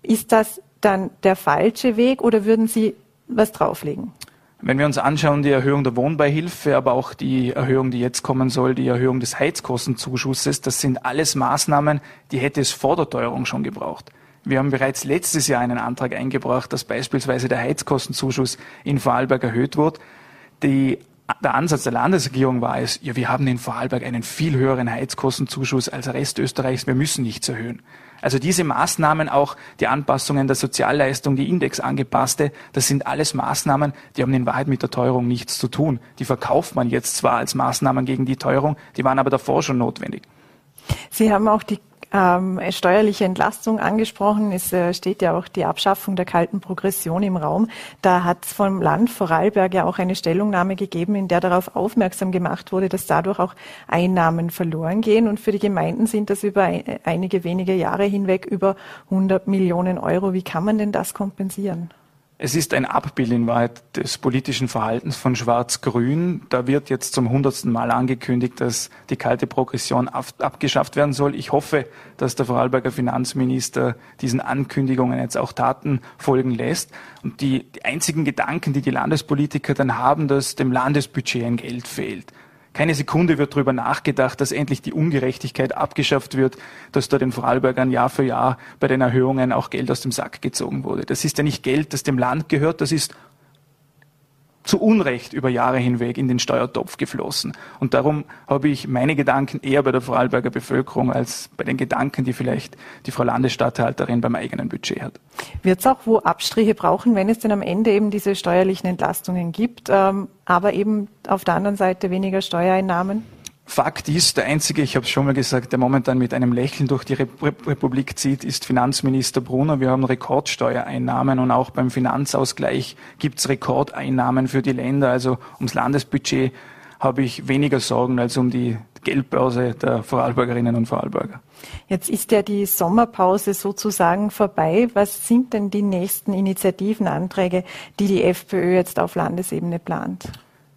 Ist das dann der falsche Weg oder würden Sie was drauflegen? Wenn wir uns anschauen, die Erhöhung der Wohnbeihilfe, aber auch die Erhöhung, die jetzt kommen soll, die Erhöhung des Heizkostenzuschusses, das sind alles Maßnahmen, die hätte es vor der Teuerung schon gebraucht. Wir haben bereits letztes Jahr einen Antrag eingebracht, dass beispielsweise der Heizkostenzuschuss in Vorarlberg erhöht wird. Die der Ansatz der Landesregierung war es, ja, wir haben in Vorarlberg einen viel höheren Heizkostenzuschuss als der Rest Österreichs, wir müssen nichts erhöhen. Also diese Maßnahmen, auch die Anpassungen der Sozialleistung, die indexangepasste, das sind alles Maßnahmen, die haben in Wahrheit mit der Teuerung nichts zu tun. Die verkauft man jetzt zwar als Maßnahmen gegen die Teuerung, die waren aber davor schon notwendig. Sie haben auch die ähm, steuerliche Entlastung angesprochen. Es äh, steht ja auch die Abschaffung der kalten Progression im Raum. Da hat es vom Land Vorarlberg ja auch eine Stellungnahme gegeben, in der darauf aufmerksam gemacht wurde, dass dadurch auch Einnahmen verloren gehen. Und für die Gemeinden sind das über ein, einige wenige Jahre hinweg über 100 Millionen Euro. Wie kann man denn das kompensieren? Es ist ein Abbild in Wahrheit des politischen Verhaltens von Schwarz-Grün. Da wird jetzt zum hundertsten Mal angekündigt, dass die kalte Progression abgeschafft werden soll. Ich hoffe, dass der Vorarlberger Finanzminister diesen Ankündigungen jetzt auch Taten folgen lässt. Und die, die einzigen Gedanken, die die Landespolitiker dann haben, dass dem Landesbudget ein Geld fehlt. Keine Sekunde wird darüber nachgedacht, dass endlich die Ungerechtigkeit abgeschafft wird, dass da den Vorarlbergern Jahr für Jahr bei den Erhöhungen auch Geld aus dem Sack gezogen wurde. Das ist ja nicht Geld, das dem Land gehört, das ist zu Unrecht über Jahre hinweg in den Steuertopf geflossen. Und darum habe ich meine Gedanken eher bei der Vorarlberger Bevölkerung als bei den Gedanken, die vielleicht die Frau Landesstatthalterin beim eigenen Budget hat. Wird es auch wo Abstriche brauchen, wenn es denn am Ende eben diese steuerlichen Entlastungen gibt, ähm, aber eben auf der anderen Seite weniger Steuereinnahmen? Fakt ist, der einzige, ich habe es schon mal gesagt, der momentan mit einem Lächeln durch die Republik zieht, ist Finanzminister Brunner. Wir haben Rekordsteuereinnahmen und auch beim Finanzausgleich gibt es Rekordeinnahmen für die Länder. Also ums Landesbudget habe ich weniger Sorgen als um die Geldbörse der Vorarlbergerinnen und Vorarlberger. Jetzt ist ja die Sommerpause sozusagen vorbei. Was sind denn die nächsten Initiativenanträge, die die FPÖ jetzt auf Landesebene plant?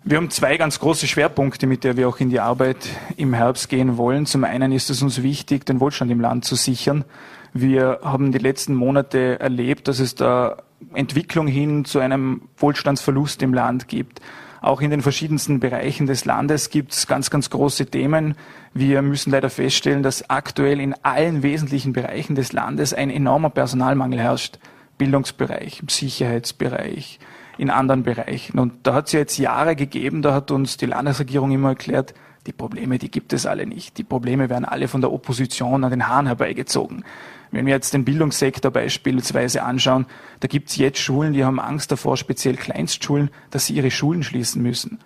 Wir haben zwei ganz große Schwerpunkte, mit der wir auch in die Arbeit im Herbst gehen wollen. Zum einen ist es uns wichtig, den Wohlstand im Land zu sichern. Wir haben die letzten Monate erlebt, dass es da Entwicklung hin zu einem Wohlstandsverlust im Land gibt. Auch in den verschiedensten Bereichen des Landes gibt es ganz, ganz große Themen. Wir müssen leider feststellen, dass aktuell in allen wesentlichen Bereichen des Landes ein enormer Personalmangel herrscht. Bildungsbereich, Sicherheitsbereich, in anderen Bereichen. Und da hat es ja jetzt Jahre gegeben, da hat uns die Landesregierung immer erklärt, die Probleme, die gibt es alle nicht. Die Probleme werden alle von der Opposition an den Haaren herbeigezogen. Wenn wir jetzt den Bildungssektor beispielsweise anschauen, da gibt es jetzt Schulen, die haben Angst davor, speziell Kleinstschulen, dass sie ihre Schulen schließen müssen.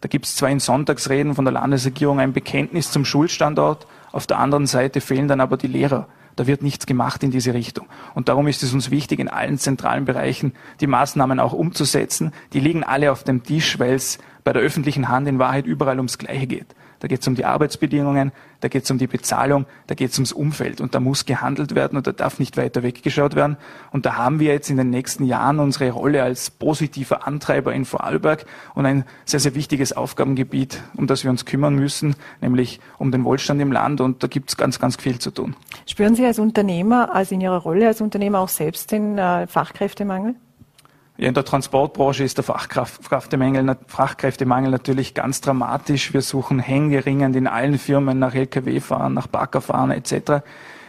Da gibt es zwar in Sonntagsreden von der Landesregierung ein Bekenntnis zum Schulstandort, auf der anderen Seite fehlen dann aber die Lehrer. Da wird nichts gemacht in diese Richtung. Und darum ist es uns wichtig, in allen zentralen Bereichen die Maßnahmen auch umzusetzen. Die liegen alle auf dem Tisch, weil es bei der öffentlichen Hand in Wahrheit überall ums Gleiche geht da geht es um die Arbeitsbedingungen, da geht es um die Bezahlung, da geht es ums Umfeld und da muss gehandelt werden und da darf nicht weiter weggeschaut werden. Und da haben wir jetzt in den nächsten Jahren unsere Rolle als positiver Antreiber in Vorarlberg und ein sehr, sehr wichtiges Aufgabengebiet, um das wir uns kümmern müssen, nämlich um den Wohlstand im Land und da gibt es ganz, ganz viel zu tun. Spüren Sie als Unternehmer, also in Ihrer Rolle als Unternehmer auch selbst den äh, Fachkräftemangel? In der Transportbranche ist der Fachkräftemangel, Fachkräftemangel natürlich ganz dramatisch. Wir suchen händeringend in allen Firmen nach Lkw-Fahren, nach Baggerfahren etc.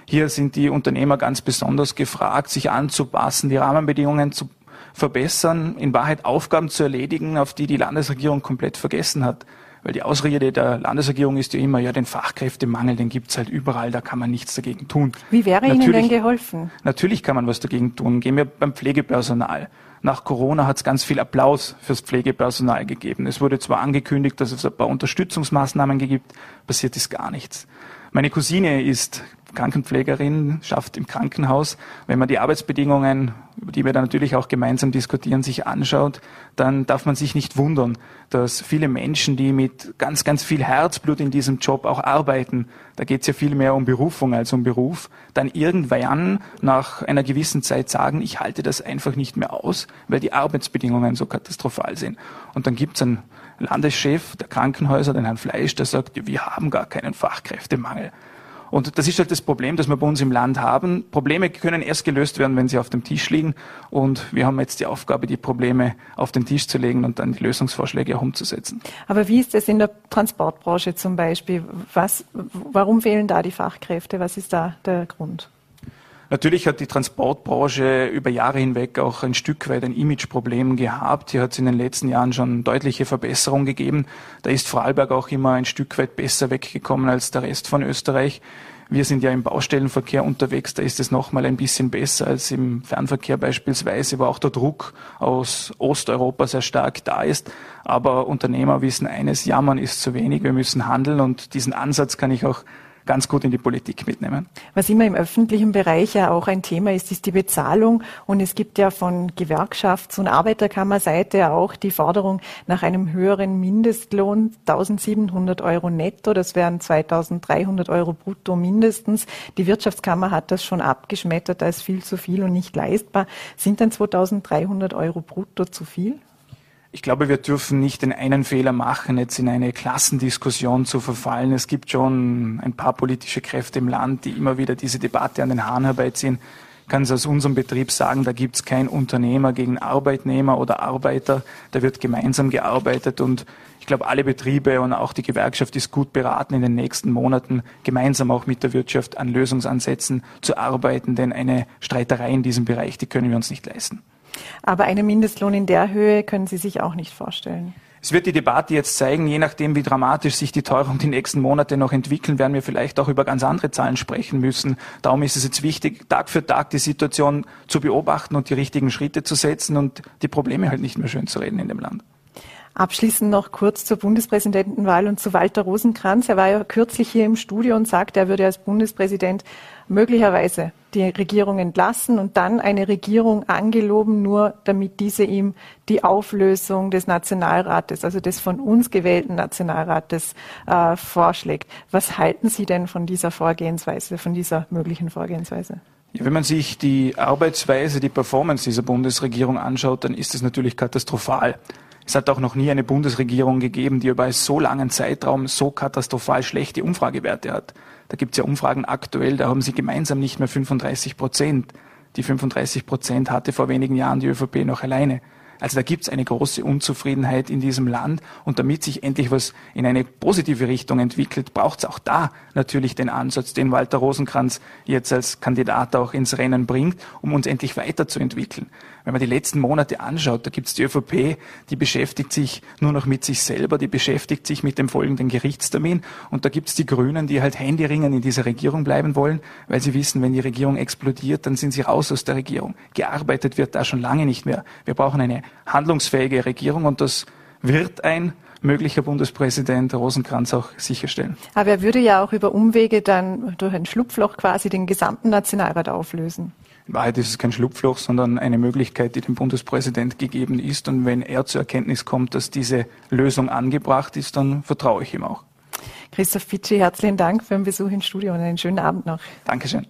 Hier sind die Unternehmer ganz besonders gefragt, sich anzupassen, die Rahmenbedingungen zu verbessern, in Wahrheit Aufgaben zu erledigen, auf die die Landesregierung komplett vergessen hat. Weil die Ausrede der Landesregierung ist ja immer, ja, den Fachkräftemangel, den gibt's halt überall, da kann man nichts dagegen tun. Wie wäre natürlich, Ihnen denn geholfen? Natürlich kann man was dagegen tun. Gehen wir beim Pflegepersonal. Nach Corona hat es ganz viel Applaus fürs Pflegepersonal gegeben. Es wurde zwar angekündigt, dass es ein paar Unterstützungsmaßnahmen gibt, passiert ist gar nichts. Meine Cousine ist Krankenpflegerin, schafft im Krankenhaus. Wenn man die Arbeitsbedingungen, über die wir dann natürlich auch gemeinsam diskutieren, sich anschaut, dann darf man sich nicht wundern, dass viele Menschen, die mit ganz, ganz viel Herzblut in diesem Job auch arbeiten, da geht es ja viel mehr um Berufung als um Beruf, dann irgendwann nach einer gewissen Zeit sagen, ich halte das einfach nicht mehr aus, weil die Arbeitsbedingungen so katastrophal sind. Und dann gibt es einen Landeschef der Krankenhäuser, den Herrn Fleisch, der sagt, wir haben gar keinen Fachkräftemangel. Und das ist halt das Problem, das wir bei uns im Land haben. Probleme können erst gelöst werden, wenn sie auf dem Tisch liegen. Und wir haben jetzt die Aufgabe, die Probleme auf den Tisch zu legen und dann die Lösungsvorschläge auch umzusetzen. Aber wie ist es in der Transportbranche zum Beispiel? Was, warum fehlen da die Fachkräfte? Was ist da der Grund? Natürlich hat die Transportbranche über Jahre hinweg auch ein Stück weit ein Imageproblem gehabt. Hier hat es in den letzten Jahren schon deutliche Verbesserungen gegeben. Da ist Vorarlberg auch immer ein Stück weit besser weggekommen als der Rest von Österreich. Wir sind ja im Baustellenverkehr unterwegs, da ist es nochmal ein bisschen besser als im Fernverkehr beispielsweise, wo auch der Druck aus Osteuropa sehr stark da ist. Aber Unternehmer wissen eines, jammern ist zu wenig, wir müssen handeln und diesen Ansatz kann ich auch ganz gut in die Politik mitnehmen. Was immer im öffentlichen Bereich ja auch ein Thema ist, ist die Bezahlung. Und es gibt ja von Gewerkschafts- und Arbeiterkammerseite auch die Forderung nach einem höheren Mindestlohn, 1700 Euro netto. Das wären 2300 Euro brutto mindestens. Die Wirtschaftskammer hat das schon abgeschmettert als viel zu viel und nicht leistbar. Sind denn 2300 Euro brutto zu viel? Ich glaube, wir dürfen nicht den einen Fehler machen, jetzt in eine Klassendiskussion zu verfallen. Es gibt schon ein paar politische Kräfte im Land, die immer wieder diese Debatte an den Haaren herbeiziehen. Ich kann es aus unserem Betrieb sagen, da gibt es kein Unternehmer gegen Arbeitnehmer oder Arbeiter. Da wird gemeinsam gearbeitet und ich glaube, alle Betriebe und auch die Gewerkschaft ist gut beraten, in den nächsten Monaten gemeinsam auch mit der Wirtschaft an Lösungsansätzen zu arbeiten, denn eine Streiterei in diesem Bereich, die können wir uns nicht leisten. Aber einen Mindestlohn in der Höhe können Sie sich auch nicht vorstellen. Es wird die Debatte jetzt zeigen, je nachdem, wie dramatisch sich die Teuerung die nächsten Monate noch entwickeln, werden wir vielleicht auch über ganz andere Zahlen sprechen müssen. Darum ist es jetzt wichtig, Tag für Tag die Situation zu beobachten und die richtigen Schritte zu setzen und die Probleme halt nicht mehr schön zu reden in dem Land. Abschließend noch kurz zur Bundespräsidentenwahl und zu Walter Rosenkranz. Er war ja kürzlich hier im Studio und sagte, er würde als Bundespräsident möglicherweise die Regierung entlassen und dann eine Regierung angeloben, nur damit diese ihm die Auflösung des Nationalrates, also des von uns gewählten Nationalrates, äh, vorschlägt. Was halten Sie denn von dieser Vorgehensweise, von dieser möglichen Vorgehensweise? Wenn man sich die Arbeitsweise, die Performance dieser Bundesregierung anschaut, dann ist es natürlich katastrophal. Es hat auch noch nie eine Bundesregierung gegeben, die über einen so langen Zeitraum so katastrophal schlechte Umfragewerte hat. Da gibt es ja Umfragen aktuell, da haben sie gemeinsam nicht mehr 35 Prozent. Die 35 Prozent hatte vor wenigen Jahren die ÖVP noch alleine. Also da gibt es eine große Unzufriedenheit in diesem Land und damit sich endlich was in eine positive Richtung entwickelt, braucht es auch da natürlich den Ansatz, den Walter Rosenkranz jetzt als Kandidat auch ins Rennen bringt, um uns endlich weiterzuentwickeln. Wenn man die letzten Monate anschaut, da gibt es die ÖVP, die beschäftigt sich nur noch mit sich selber, die beschäftigt sich mit dem folgenden Gerichtstermin und da gibt es die Grünen, die halt händeringend in dieser Regierung bleiben wollen, weil sie wissen, wenn die Regierung explodiert, dann sind sie raus aus der Regierung. Gearbeitet wird da schon lange nicht mehr. Wir brauchen eine handlungsfähige Regierung und das wird ein möglicher Bundespräsident Rosenkranz auch sicherstellen. Aber er würde ja auch über Umwege dann durch ein Schlupfloch quasi den gesamten Nationalrat auflösen. In Wahrheit ist es kein Schlupfloch, sondern eine Möglichkeit, die dem Bundespräsident gegeben ist. Und wenn er zur Erkenntnis kommt, dass diese Lösung angebracht ist, dann vertraue ich ihm auch. Christoph Pitschi, herzlichen Dank für den Besuch im Studio und einen schönen Abend noch. Dankeschön.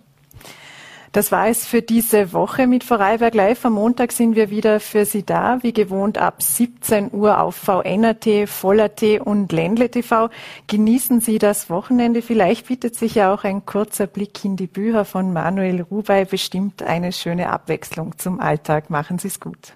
Das war es für diese Woche mit Vorarlberg Live. Am Montag sind wir wieder für Sie da, wie gewohnt ab 17 Uhr auf VNRT, Voller.t und Ländle TV. Genießen Sie das Wochenende. Vielleicht bietet sich ja auch ein kurzer Blick in die Bücher von Manuel Rubey bestimmt eine schöne Abwechslung zum Alltag. Machen Sie es gut.